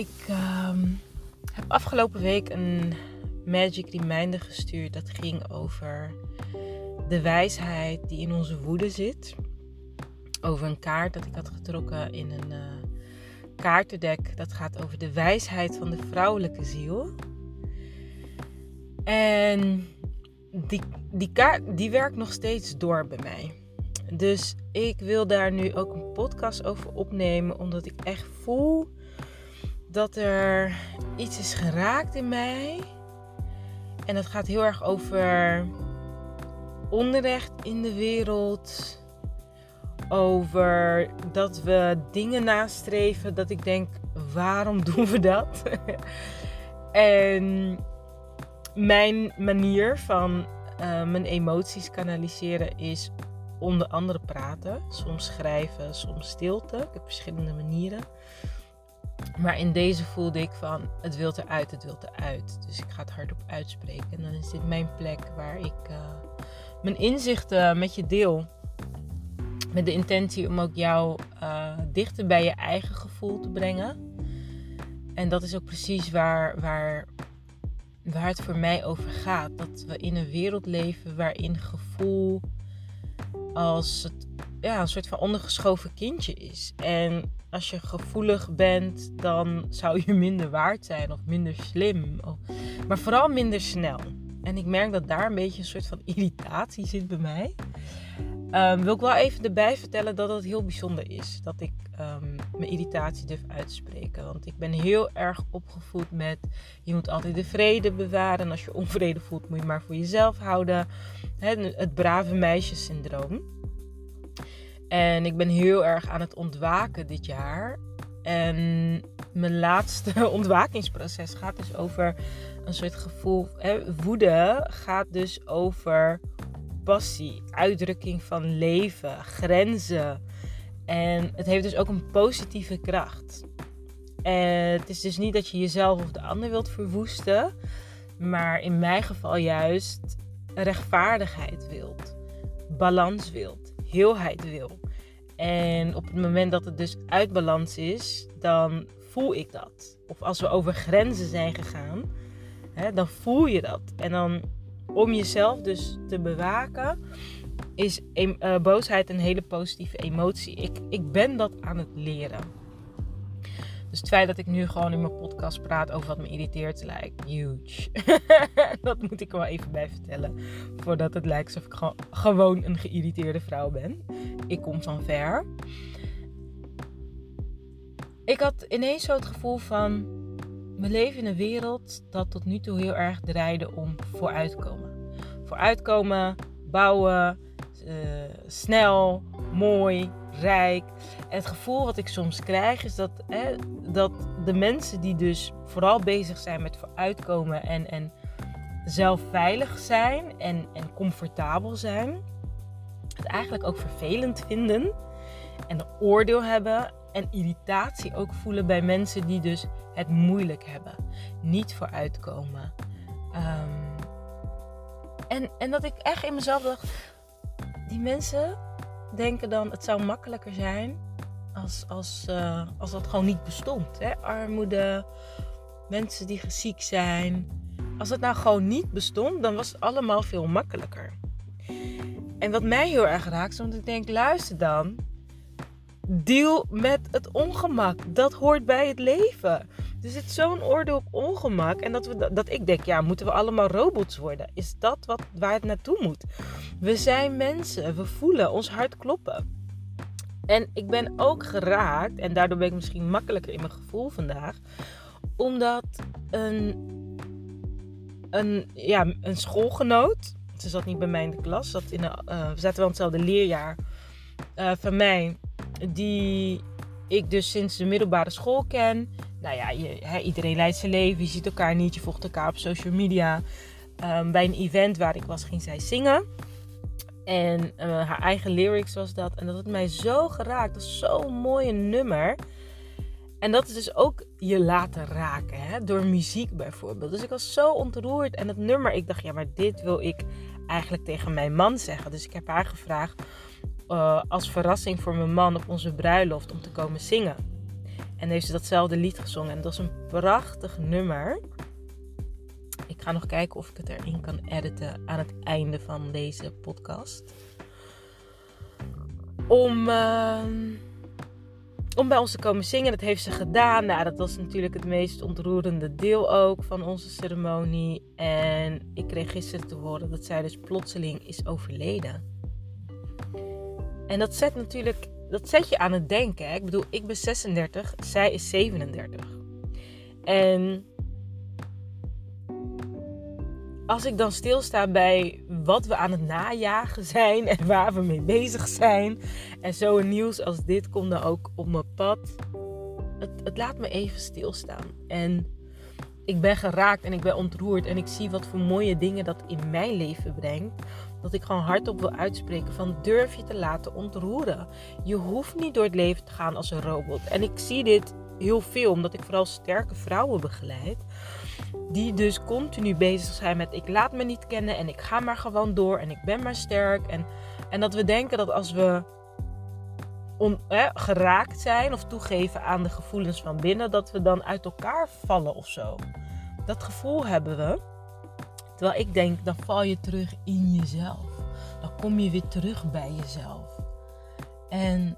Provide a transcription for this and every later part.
ik ehm, heb afgelopen week een Magic Reminder gestuurd. Dat ging over de wijsheid die in onze woede zit. Over een kaart dat ik had getrokken in een uh, kaartendek. Dat gaat over de wijsheid van de vrouwelijke ziel. En die, die kaart die werkt nog steeds door bij mij. Dus ik wil daar nu ook een podcast over opnemen, omdat ik echt voel dat er iets is geraakt in mij. En dat gaat heel erg over onrecht in de wereld. Over dat we dingen nastreven dat ik denk, waarom doen we dat? en mijn manier van uh, mijn emoties kanaliseren is onder andere praten. Soms schrijven, soms stilte. Ik heb verschillende manieren. Maar in deze voelde ik van, het wil eruit, het wil eruit. Dus ik ga het hardop uitspreken. En dan is dit mijn plek waar ik uh, mijn inzichten met je deel. Met de intentie om ook jou uh, dichter bij je eigen gevoel te brengen. En dat is ook precies waar, waar, waar het voor mij over gaat. Dat we in een wereld leven waarin gevoel als het, ja, een soort van ondergeschoven kindje is. En als je gevoelig bent, dan zou je minder waard zijn of minder slim. Maar vooral minder snel. En ik merk dat daar een beetje een soort van irritatie zit bij mij. Um, wil ik wel even erbij vertellen dat het heel bijzonder is dat ik um, mijn irritatie durf uitspreken. Want ik ben heel erg opgevoed met je moet altijd de vrede bewaren. En als je onvrede voelt, moet je maar voor jezelf houden. het brave meisjesyndroom. En ik ben heel erg aan het ontwaken dit jaar. En mijn laatste ontwakingsproces gaat dus over een soort gevoel. Woede gaat dus over passie, uitdrukking van leven, grenzen. En het heeft dus ook een positieve kracht. En het is dus niet dat je jezelf of de ander wilt verwoesten, maar in mijn geval juist rechtvaardigheid wilt, balans wilt, heelheid wil. En op het moment dat het dus uit balans is, dan voel ik dat. Of als we over grenzen zijn gegaan, hè, dan voel je dat. En dan om jezelf dus te bewaken, is uh, boosheid een hele positieve emotie. Ik, ik ben dat aan het leren. Dus het feit dat ik nu gewoon in mijn podcast praat over wat me irriteert, lijkt huge. dat moet ik wel even bij vertellen. Voordat het lijkt alsof ik gewoon een geïrriteerde vrouw ben. Ik kom van ver. Ik had ineens zo het gevoel van. We leven in een wereld dat tot nu toe heel erg draaide om vooruitkomen. Vooruitkomen, bouwen, uh, snel, mooi, rijk. Het gevoel wat ik soms krijg is dat, hè, dat de mensen die dus vooral bezig zijn met vooruitkomen en, en zelf veilig zijn en, en comfortabel zijn, het eigenlijk ook vervelend vinden en een oordeel hebben en irritatie ook voelen bij mensen die dus het moeilijk hebben, niet vooruitkomen. Um, en, en dat ik echt in mezelf dacht, die mensen denken dan het zou makkelijker zijn als, als, uh, als dat gewoon niet bestond. Hè? Armoede, mensen die ziek zijn. Als het nou gewoon niet bestond, dan was het allemaal veel makkelijker. En wat mij heel erg raakt, is omdat ik denk, luister dan. Deal met het ongemak. Dat hoort bij het leven. Er zit zo'n oordeel op ongemak. En dat, we, dat ik denk, ja, moeten we allemaal robots worden? Is dat wat, waar het naartoe moet? We zijn mensen. We voelen ons hart kloppen. En ik ben ook geraakt, en daardoor ben ik misschien makkelijker in mijn gevoel vandaag. Omdat een, een, ja, een schoolgenoot, ze zat niet bij mij in de klas, zat in een, uh, we zaten wel in hetzelfde leerjaar uh, van mij, die ik dus sinds de middelbare school ken nou ja, je, iedereen leidt zijn leven. Je ziet elkaar niet. Je volgt elkaar op social media. Um, bij een event waar ik was, ging zij zingen. En uh, haar eigen lyrics was dat. En dat had mij zo geraakt. Dat is zo'n mooi nummer. En dat is dus ook je laten raken. Hè? Door muziek bijvoorbeeld. Dus ik was zo ontroerd. En het nummer, ik dacht, ja, maar dit wil ik eigenlijk tegen mijn man zeggen. Dus ik heb haar gevraagd uh, als verrassing voor mijn man op onze bruiloft om te komen zingen. En heeft ze datzelfde lied gezongen. En dat is een prachtig nummer. Ik ga nog kijken of ik het erin kan editen aan het einde van deze podcast. Om, ehm, om bij ons te komen zingen. Dat heeft ze gedaan. Nou, dat was natuurlijk het meest ontroerende deel ook van onze ceremonie. En ik kreeg gisteren te horen dat zij dus plotseling is overleden. En dat zet natuurlijk dat zet je aan het denken. Ik bedoel, ik ben 36, zij is 37. En als ik dan stilsta bij wat we aan het najagen zijn en waar we mee bezig zijn. En zo een nieuws als dit komt dan ook op mijn pad. Het, het laat me even stilstaan. En ik ben geraakt en ik ben ontroerd. En ik zie wat voor mooie dingen dat in mijn leven brengt dat ik gewoon hardop wil uitspreken van durf je te laten ontroeren. Je hoeft niet door het leven te gaan als een robot. En ik zie dit heel veel, omdat ik vooral sterke vrouwen begeleid. Die dus continu bezig zijn met ik laat me niet kennen en ik ga maar gewoon door en ik ben maar sterk. En, en dat we denken dat als we on, geraakt zijn of toegeven aan de gevoelens van binnen, dat we dan uit elkaar vallen of zo. Dat gevoel hebben we. Terwijl ik denk, dan val je terug in jezelf. Dan kom je weer terug bij jezelf. En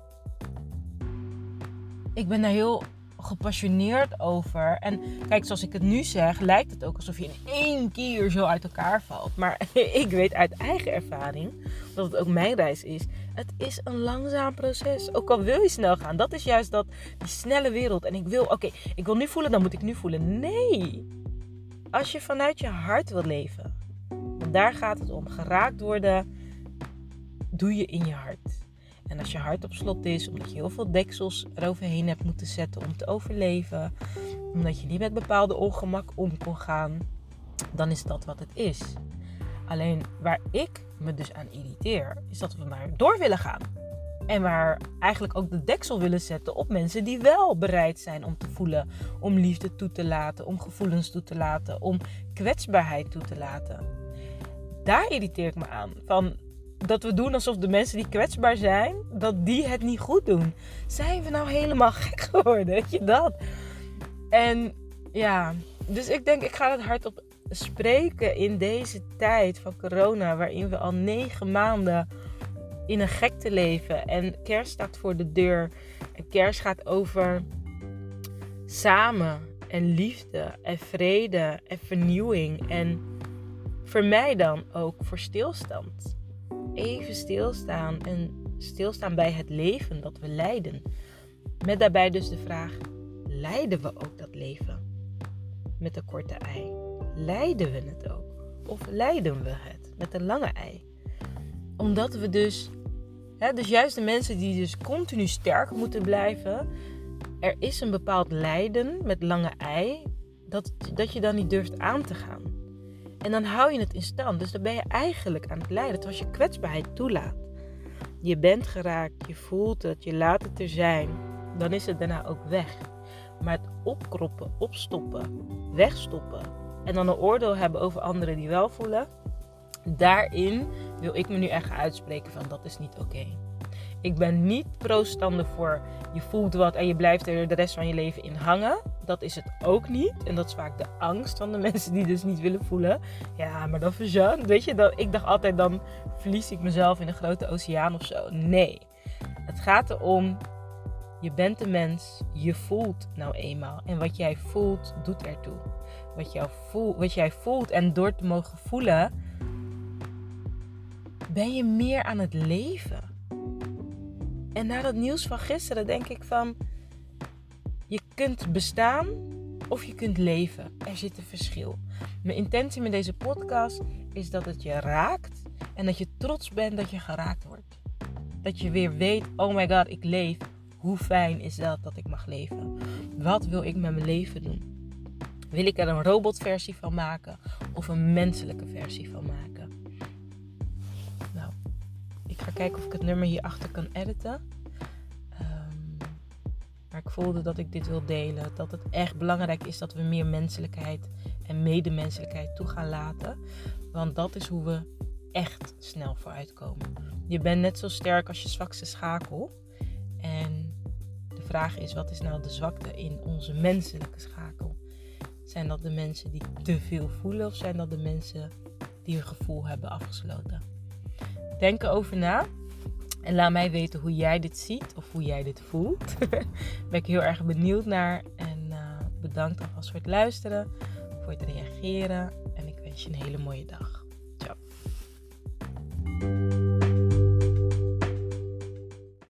ik ben daar heel gepassioneerd over. En kijk, zoals ik het nu zeg, lijkt het ook alsof je in één keer zo uit elkaar valt. Maar ik weet uit eigen ervaring, dat het ook mijn reis is. Het is een langzaam proces. Ook al wil je snel gaan. Dat is juist dat, die snelle wereld. En ik wil, oké, ik wil nu voelen, dan moet ik nu voelen. Nee. Als je vanuit je hart wil leven, want daar gaat het om. Geraakt worden, doe je in je hart. En als je hart op slot is, omdat je heel veel deksels eroverheen hebt moeten zetten om te overleven, omdat je niet met bepaalde ongemak om kon gaan, dan is dat wat het is. Alleen waar ik me dus aan irriteer, is dat we maar door willen gaan. En waar eigenlijk ook de deksel willen zetten op mensen die wel bereid zijn om te voelen, om liefde toe te laten, om gevoelens toe te laten, om kwetsbaarheid toe te laten. Daar irriteer ik me aan. Van dat we doen alsof de mensen die kwetsbaar zijn, dat die het niet goed doen. Zijn we nou helemaal gek geworden? Weet je dat? En ja, dus ik denk, ik ga het hardop spreken in deze tijd van corona, waarin we al negen maanden in een gekte leven. En kerst staat voor de deur. En kerst gaat over samen en liefde en vrede en vernieuwing. En voor mij dan ook voor stilstand. Even stilstaan en stilstaan bij het leven dat we leiden. Met daarbij dus de vraag: leiden we ook dat leven? Met een korte ei. Leiden we het ook? Of leiden we het met een lange ei? Omdat we dus, hè, dus juist de mensen die dus continu sterk moeten blijven, er is een bepaald lijden met lange ei, dat, dat je dan niet durft aan te gaan. En dan hou je het in stand. Dus dan ben je eigenlijk aan het lijden. Terwijl je kwetsbaarheid toelaat. Je bent geraakt, je voelt het, je laat het er zijn. Dan is het daarna ook weg. Maar het opkroppen, opstoppen, wegstoppen. En dan een oordeel hebben over anderen die wel voelen daarin wil ik me nu echt uitspreken van dat is niet oké. Ik ben niet pro-stander voor je voelt wat en je blijft er de rest van je leven in hangen. Dat is het ook niet. En dat is vaak de angst van de mensen die dus niet willen voelen. Ja, maar dan verzuim. Weet je, dat, ik dacht altijd dan verlies ik mezelf in een grote oceaan of zo. Nee. Het gaat erom, je bent een mens, je voelt nou eenmaal. En wat jij voelt, doet ertoe. Wat, jou voel, wat jij voelt en door te mogen voelen, ben je meer aan het leven. En na dat nieuws van gisteren denk ik van, je kunt bestaan of je kunt leven. Er zit een verschil. Mijn intentie met deze podcast is dat het je raakt en dat je trots bent dat je geraakt wordt. Dat je weer weet, oh my god, ik leef. Hoe fijn is dat dat ik mag leven? Wat wil ik met mijn leven doen? Wil ik er een robotversie van maken of een menselijke versie van maken? Ga kijken of ik het nummer hierachter kan editen. Um, maar ik voelde dat ik dit wil delen. Dat het echt belangrijk is dat we meer menselijkheid en medemenselijkheid toe gaan laten. Want dat is hoe we echt snel vooruitkomen. Je bent net zo sterk als je zwakste schakel. En de vraag is: wat is nou de zwakte in onze menselijke schakel? Zijn dat de mensen die te veel voelen of zijn dat de mensen die hun gevoel hebben afgesloten? Denk erover na. En laat mij weten hoe jij dit ziet of hoe jij dit voelt. ben ik heel erg benieuwd naar. En eh, bedankt alvast voor het luisteren, voor het reageren. En ik wens je een hele mooie dag. Ciao.